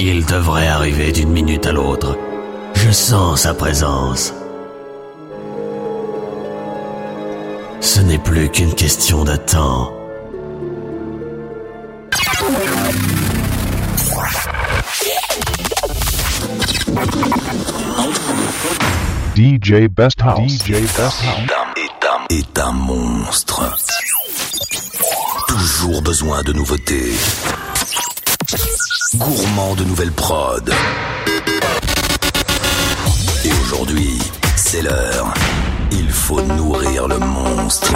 Il devrait arriver d'une minute à l'autre. Je sens sa présence. Ce n'est plus qu'une question de temps. DJ Best House. DJ Best House. Est un, monstre. Toujours besoin de nouveautés. Gourmand de nouvelles prods. Et aujourd'hui, c'est l'heure. Il faut nourrir le monstre.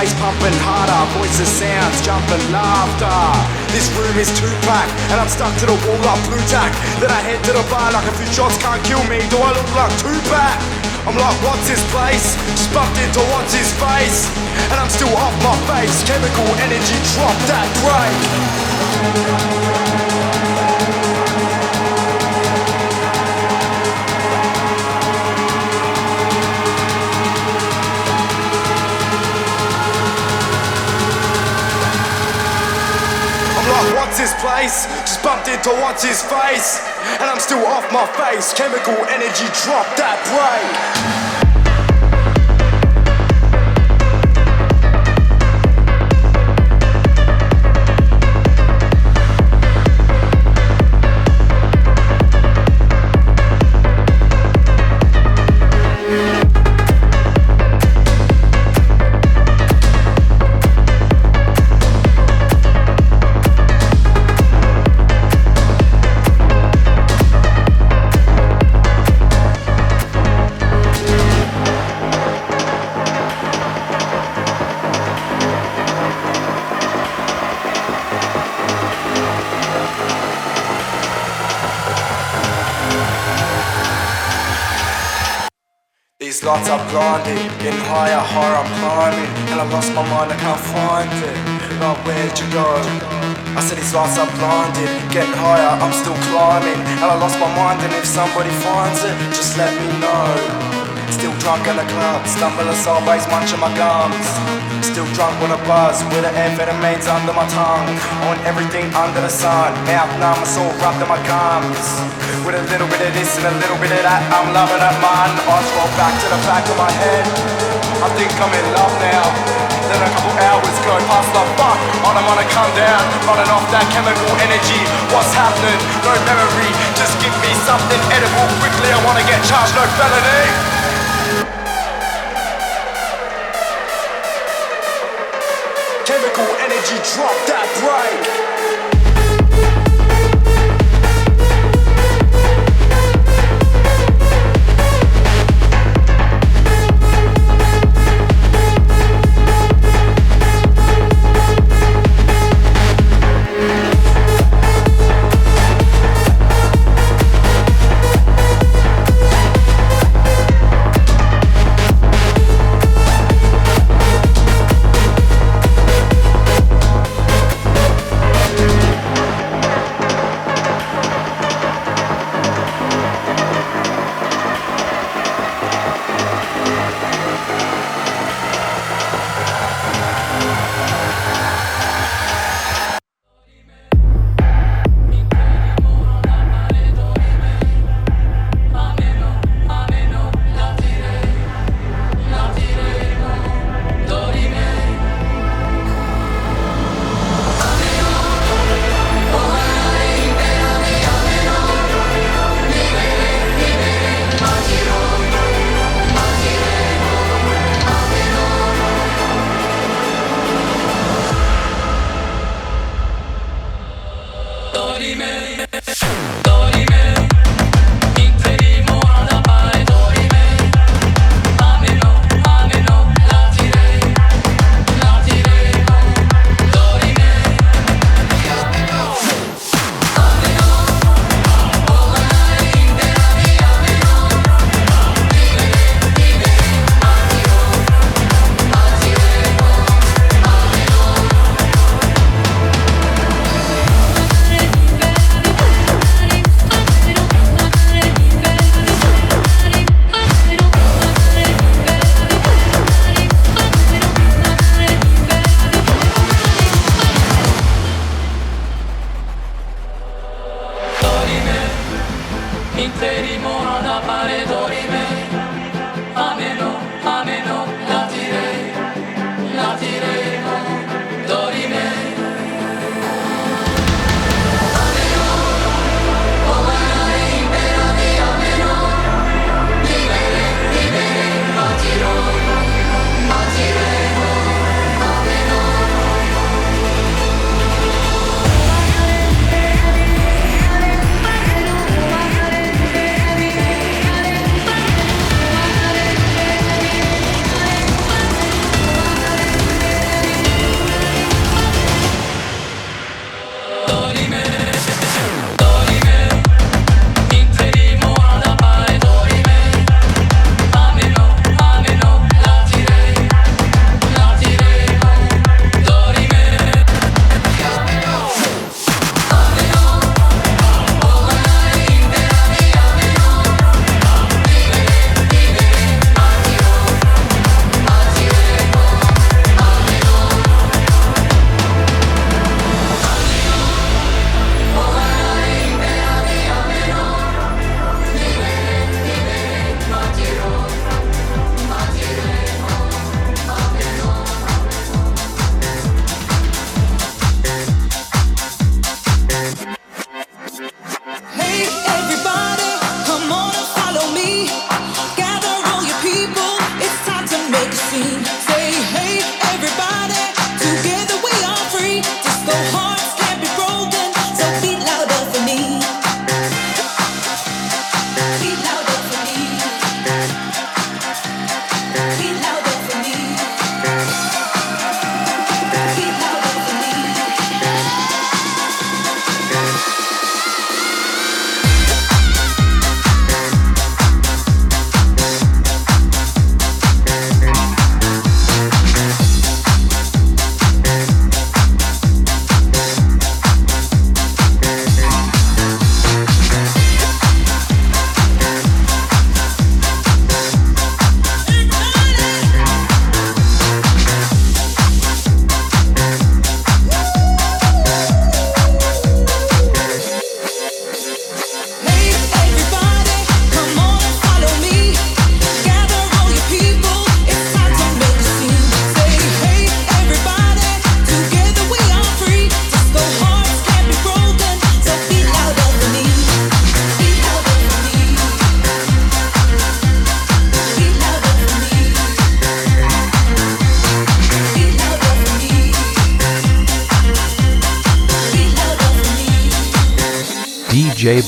bass pumping harder, voices, sounds, jumping, laughter. This room is too packed, and I'm stuck to the wall like Blu Tack. Then I head to the bar like a few shots can't kill me. Do I look like Tupac? I'm like, what's his place? Just into what's his face, and I'm still off my face. Chemical energy, drop that break. Just bumped into what's his face, and I'm still off my face. Chemical energy, drop that break. blinded Getting higher, higher I'm climbing And I lost my mind, I can't find it. Now where'd you go? I said these lights are blinded Getting higher, I'm still climbing. And I lost my mind and if somebody finds it Just let me know. Still drunk in the club Stumbling sideways, munching my gums. Still drunk with a buzz With the amphetamines under my tongue. On everything under the sun Mouth numb, it's all wrapped in my gums. With a little bit of this and a little bit of that, I'm loving it, man. Eyes roll back to the back of my head. I think I'm in love now. Then a couple hours go past the fuck, on I'm gonna come down, running off that chemical energy. What's happening? No memory, just give me something edible quickly. I wanna get charged, no felony.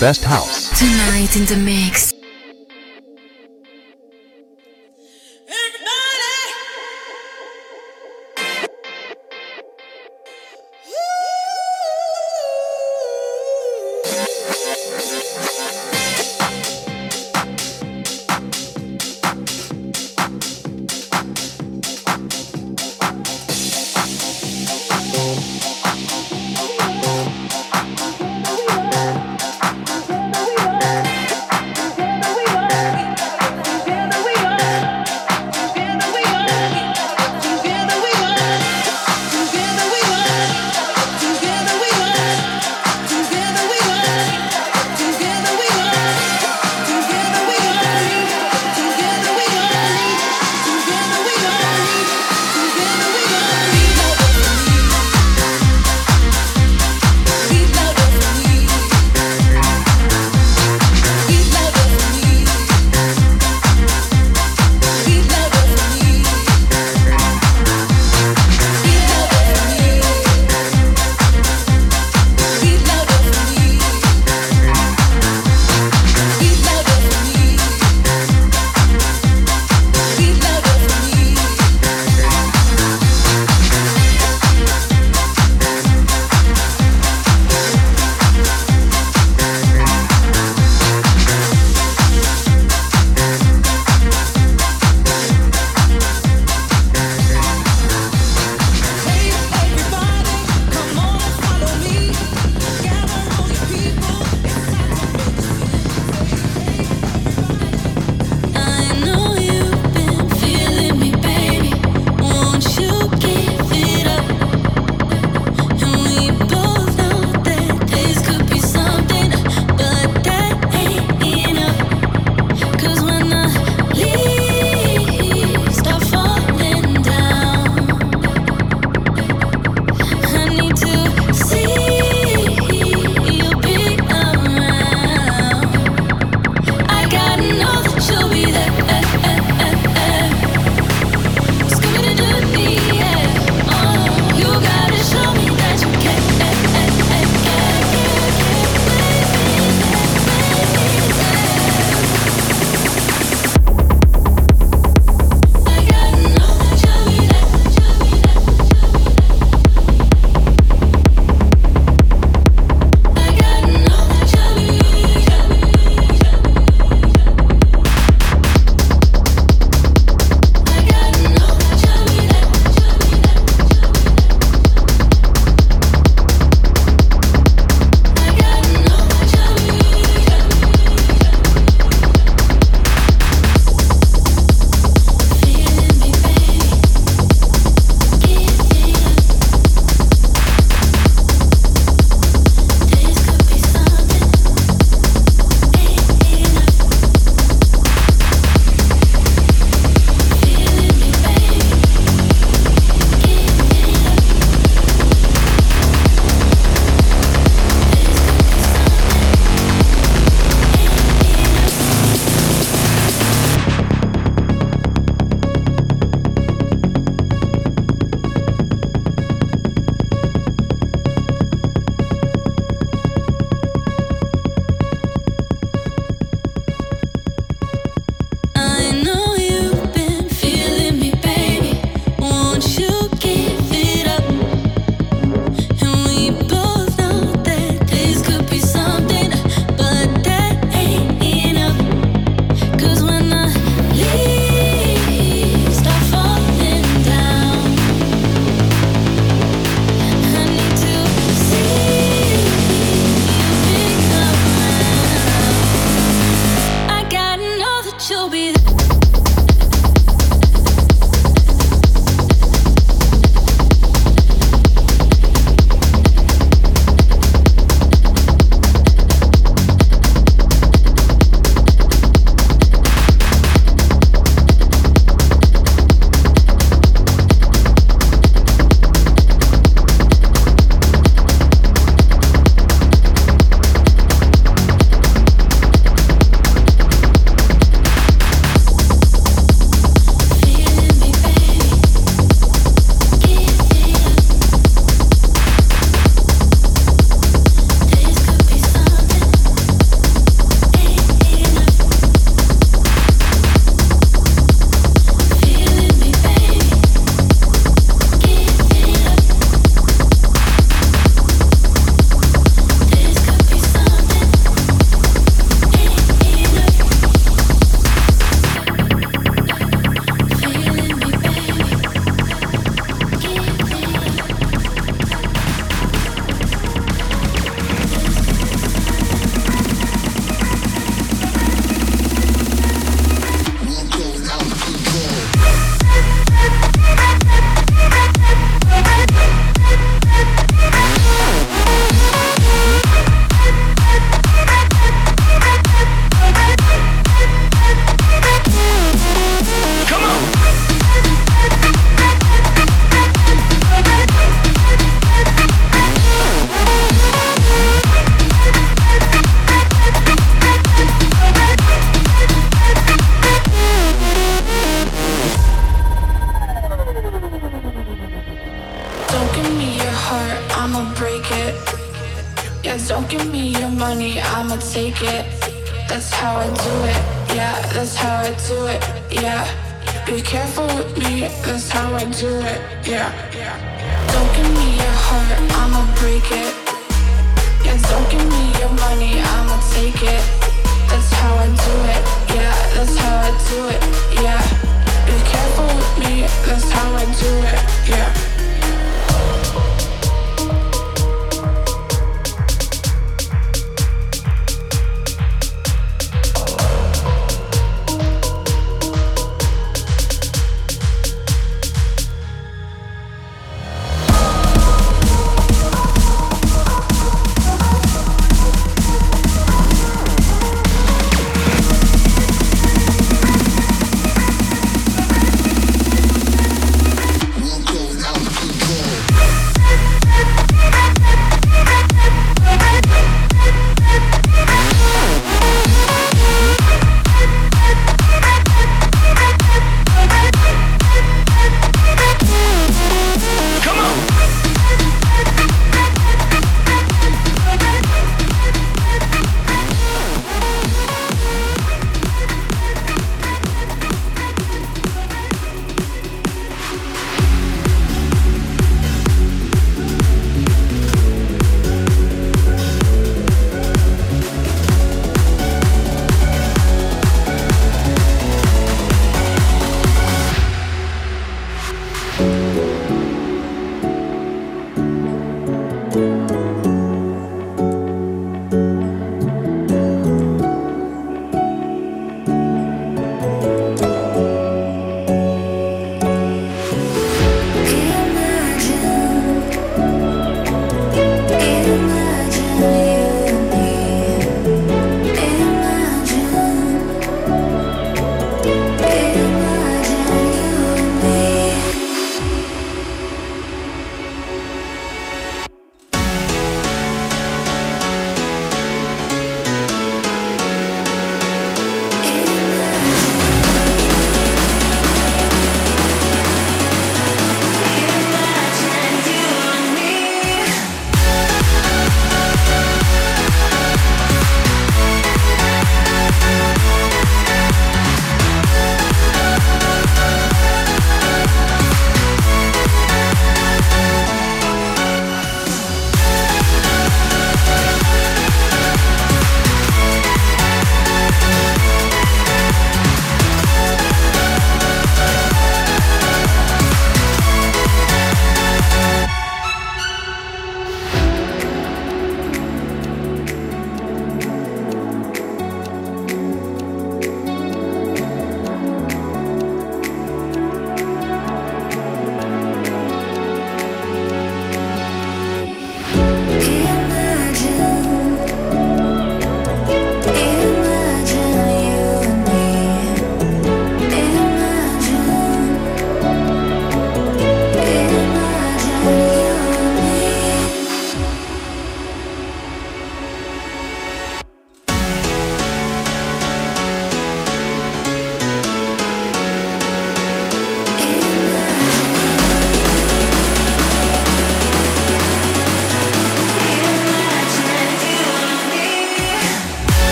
Best House. Tonight in the mix.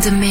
Tonight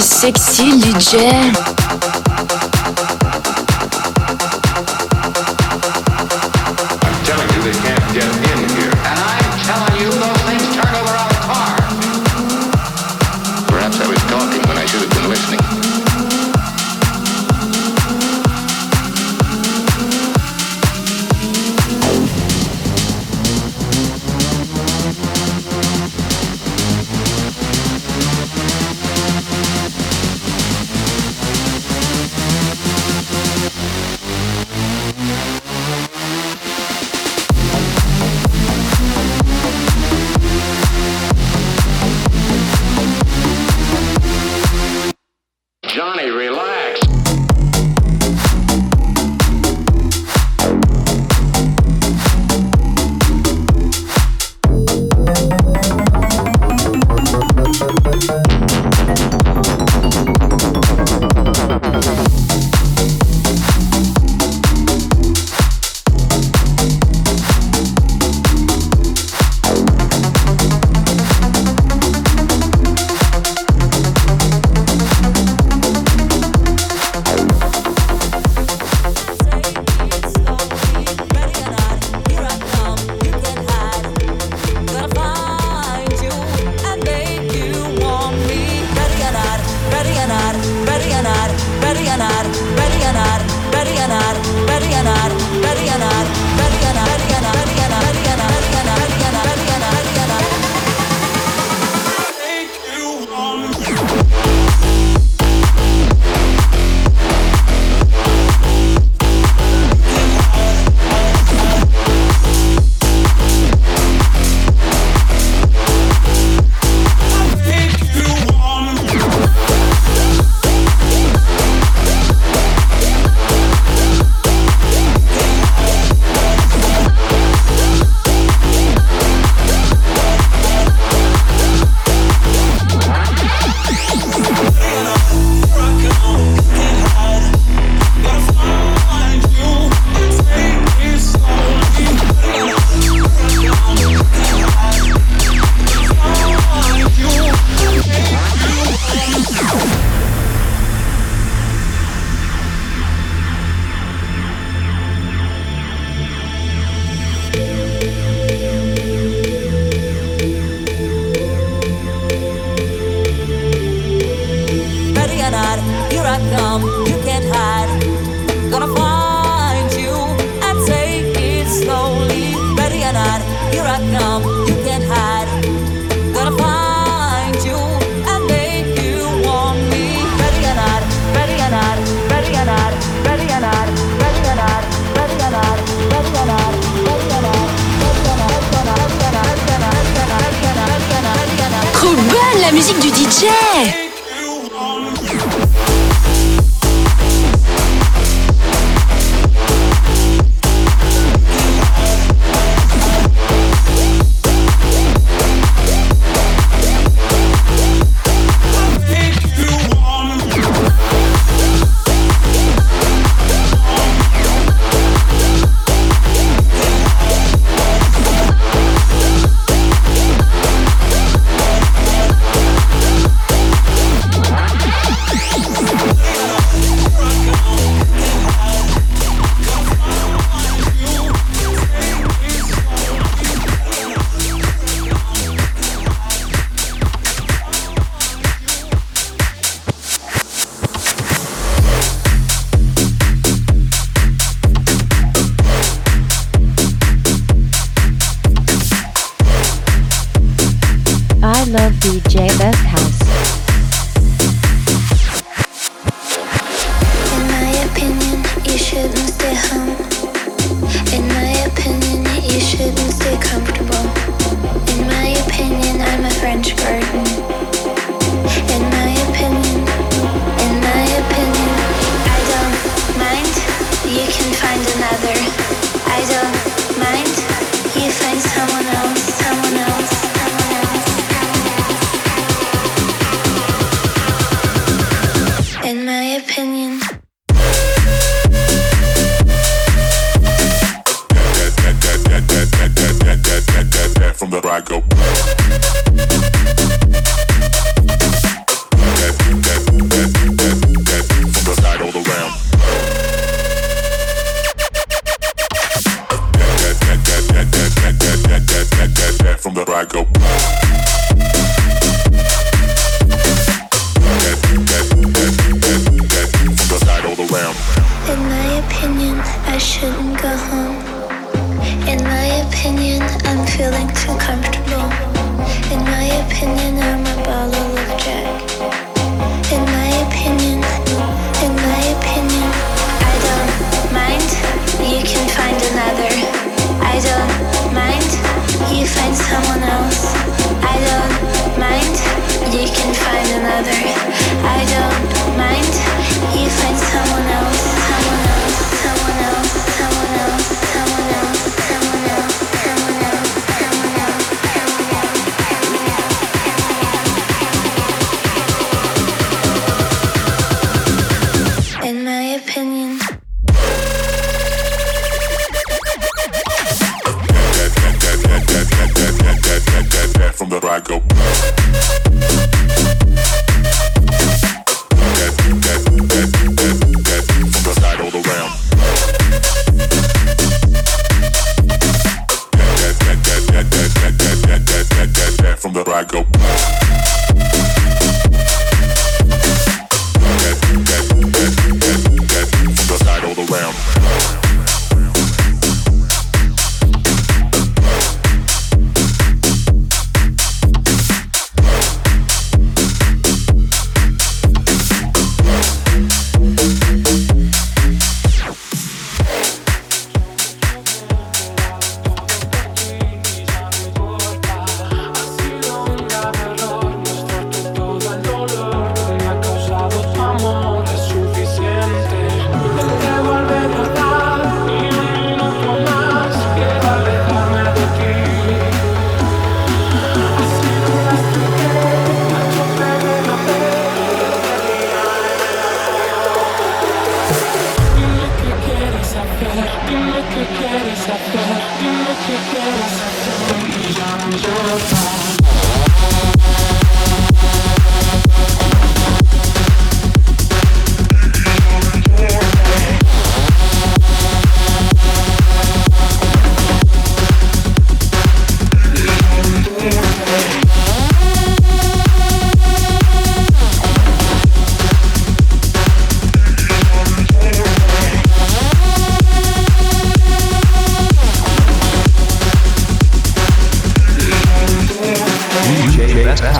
sexy DJ.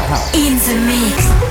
House. In the mix.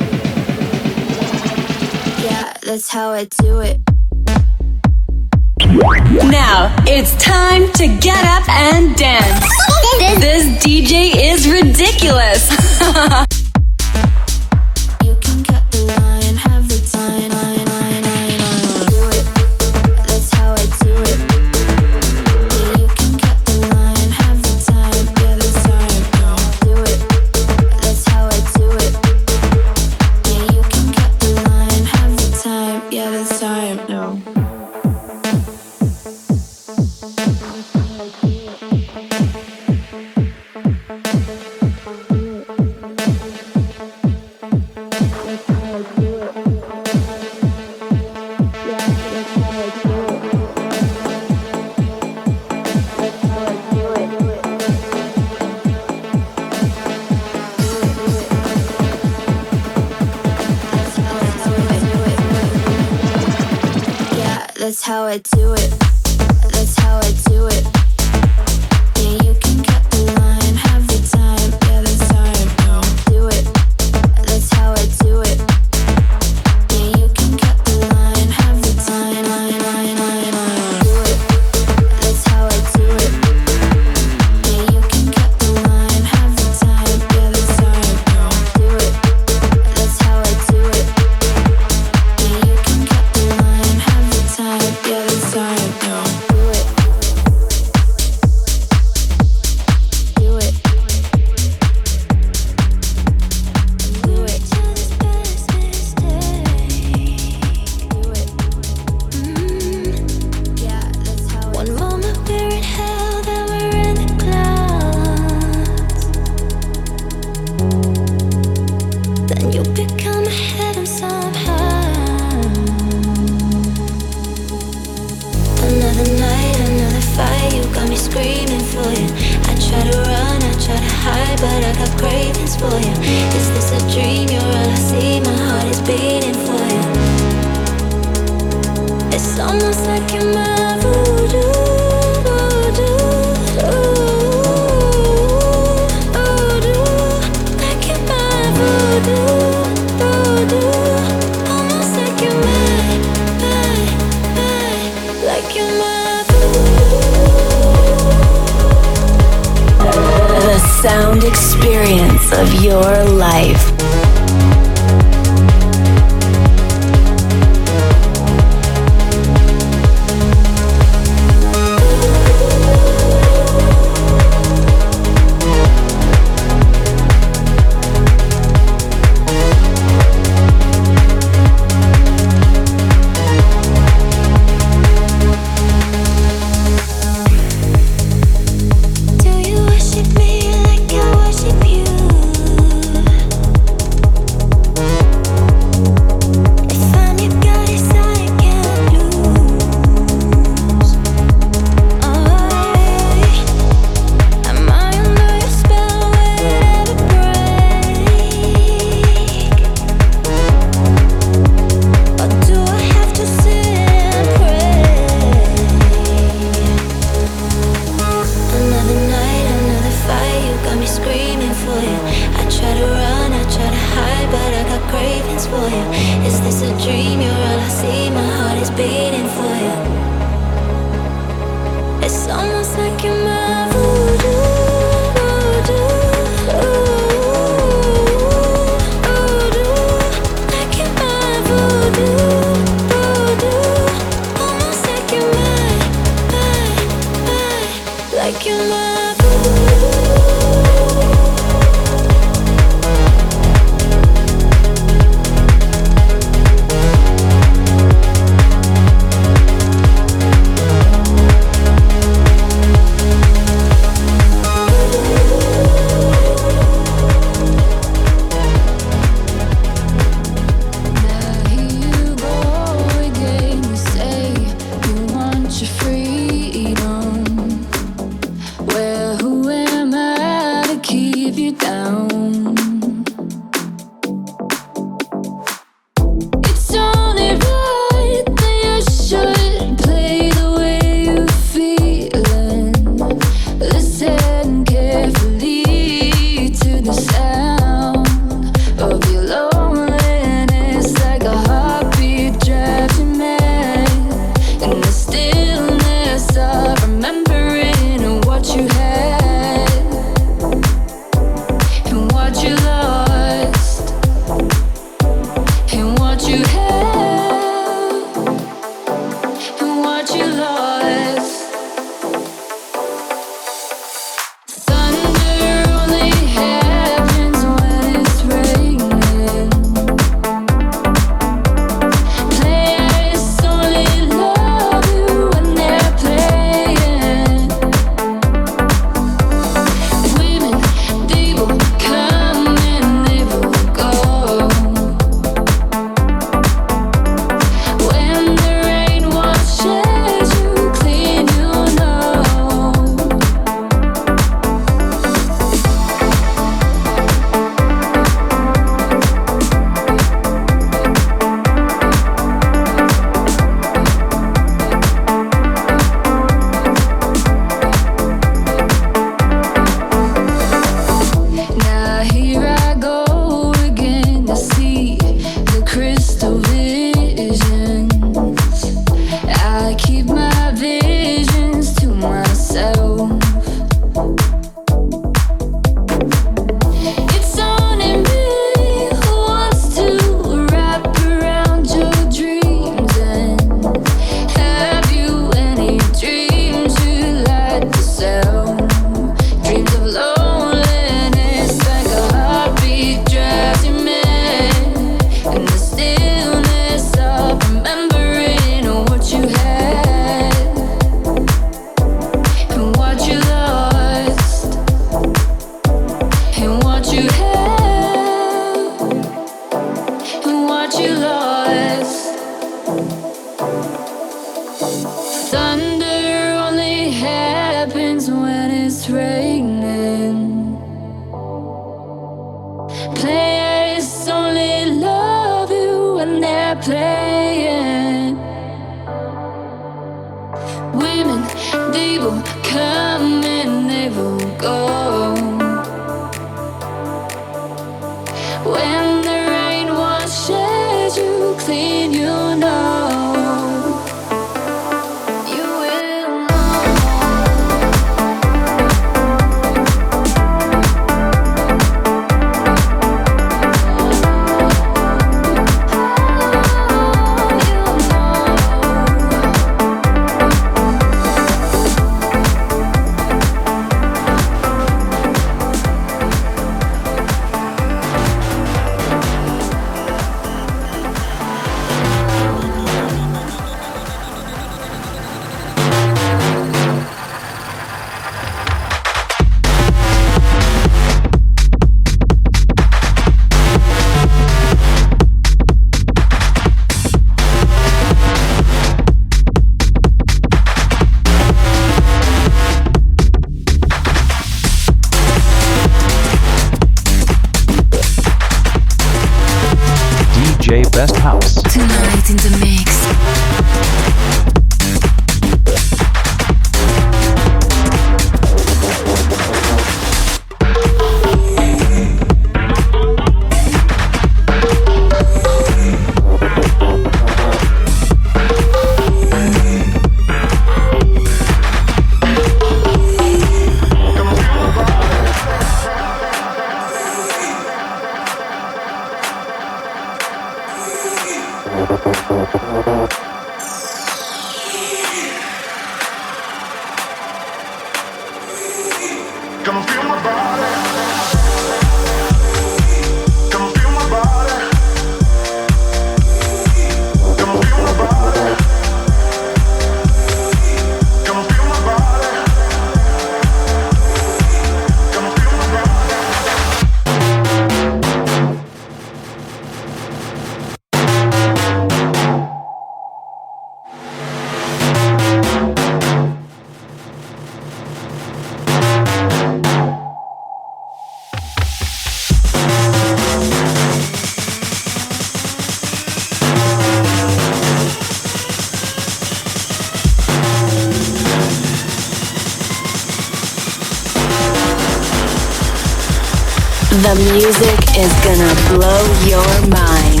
Is gonna blow your mind.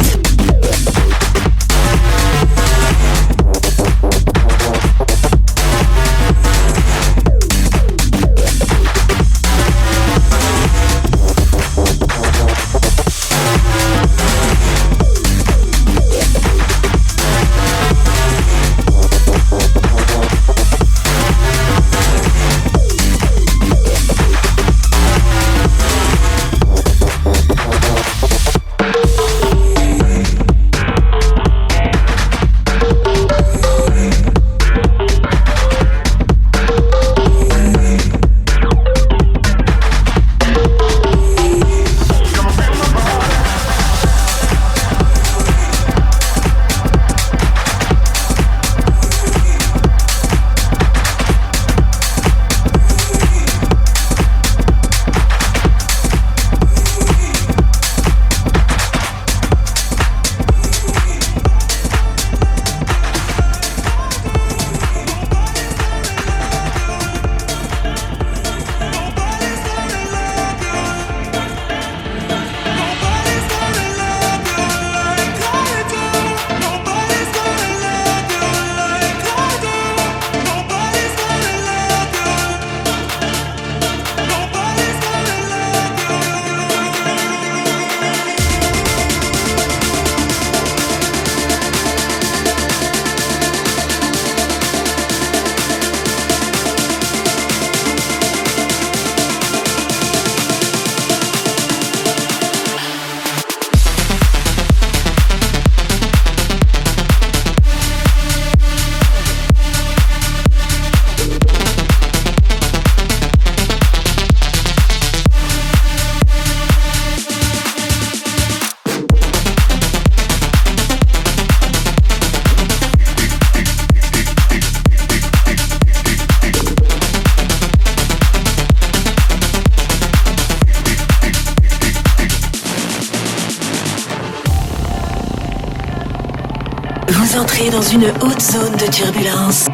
Dans une haute zone de turbulence.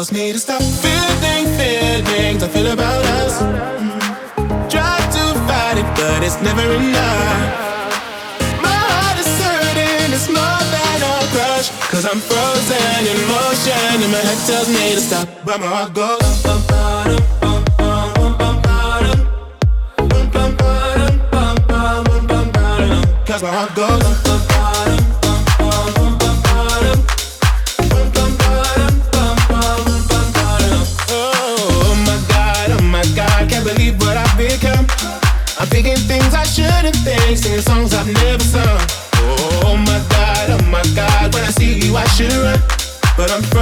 Tells me to stop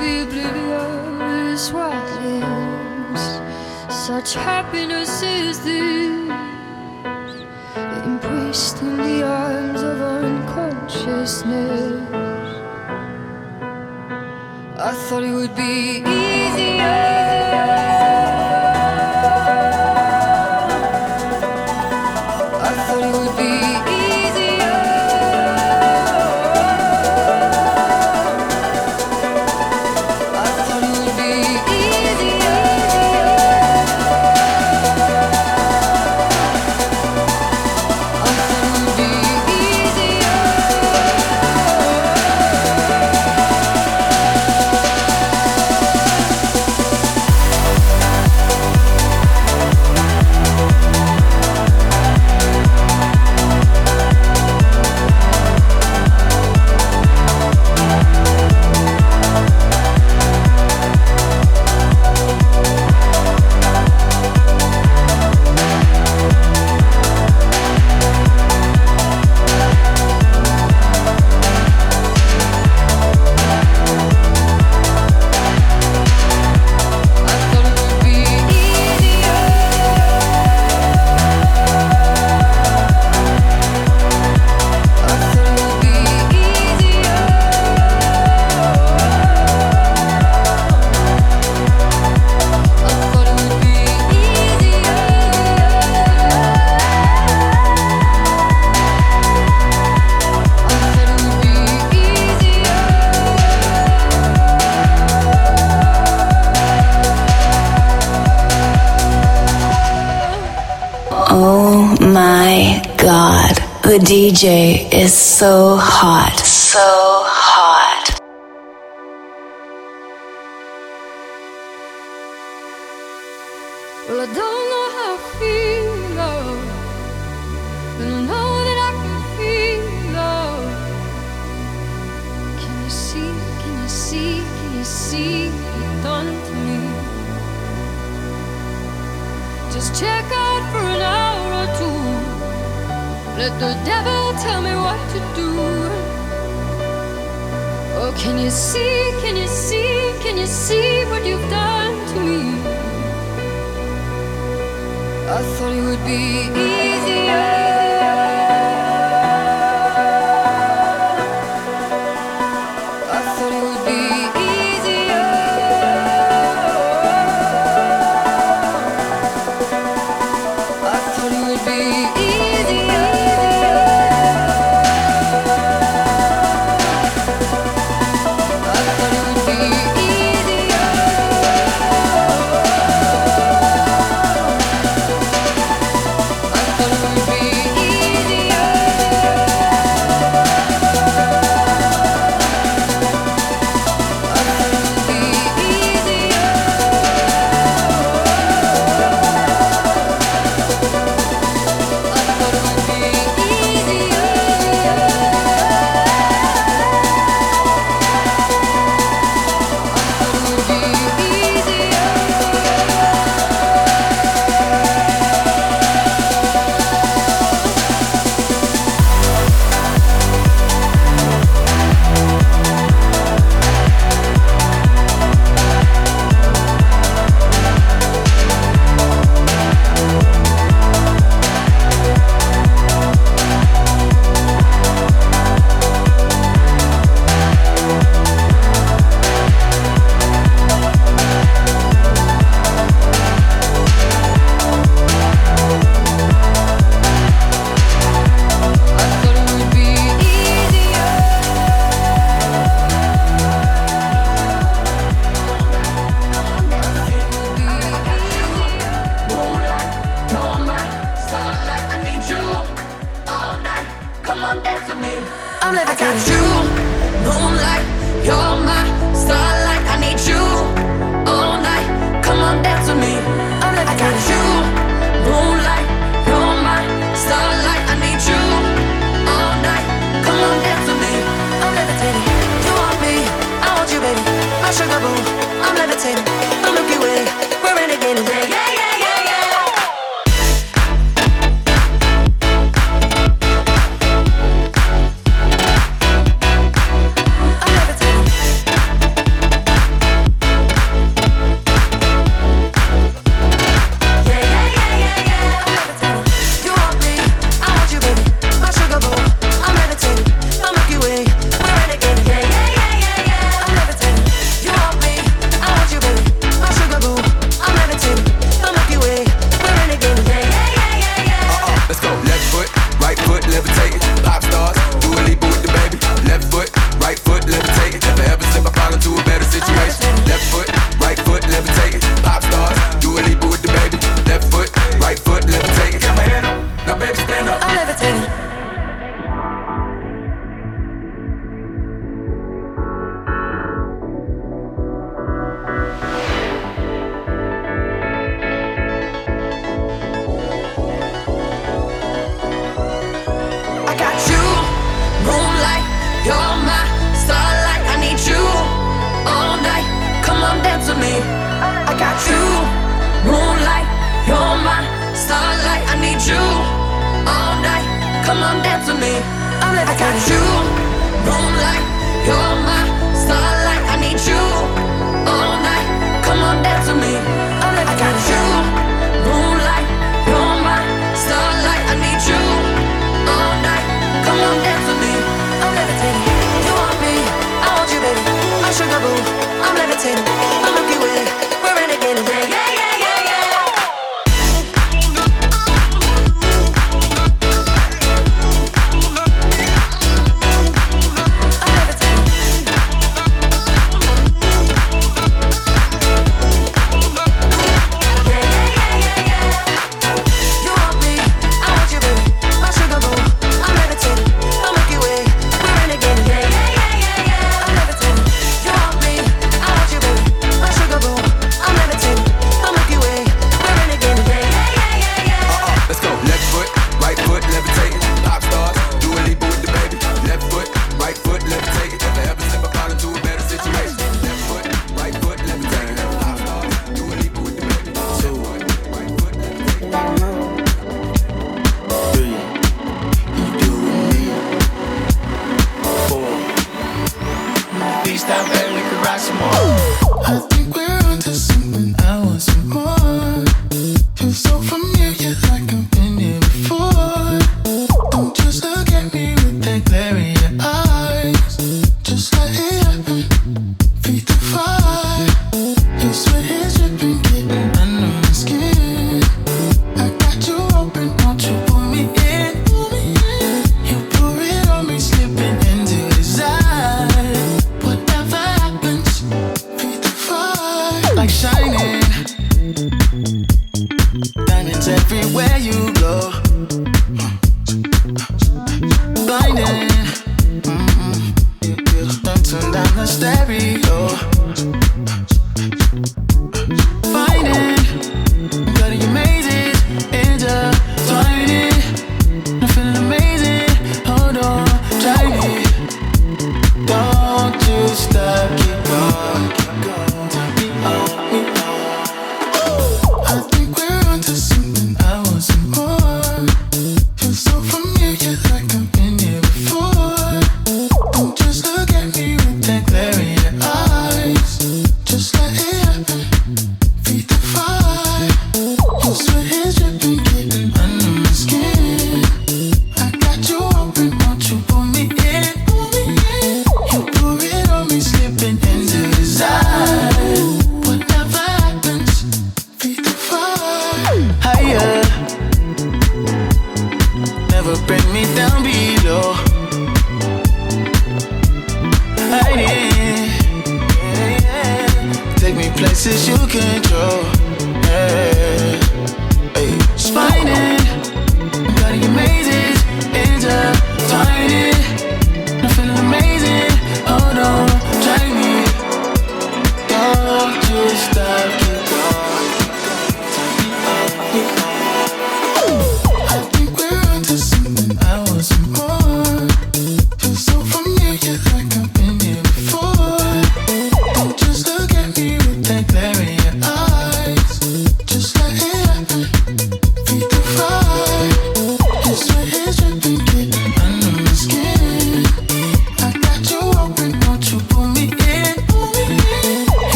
be blue is what is. Such happiness is this. Embraced in the arms of unconsciousness. I thought it would be easy. The DJ is. So hot.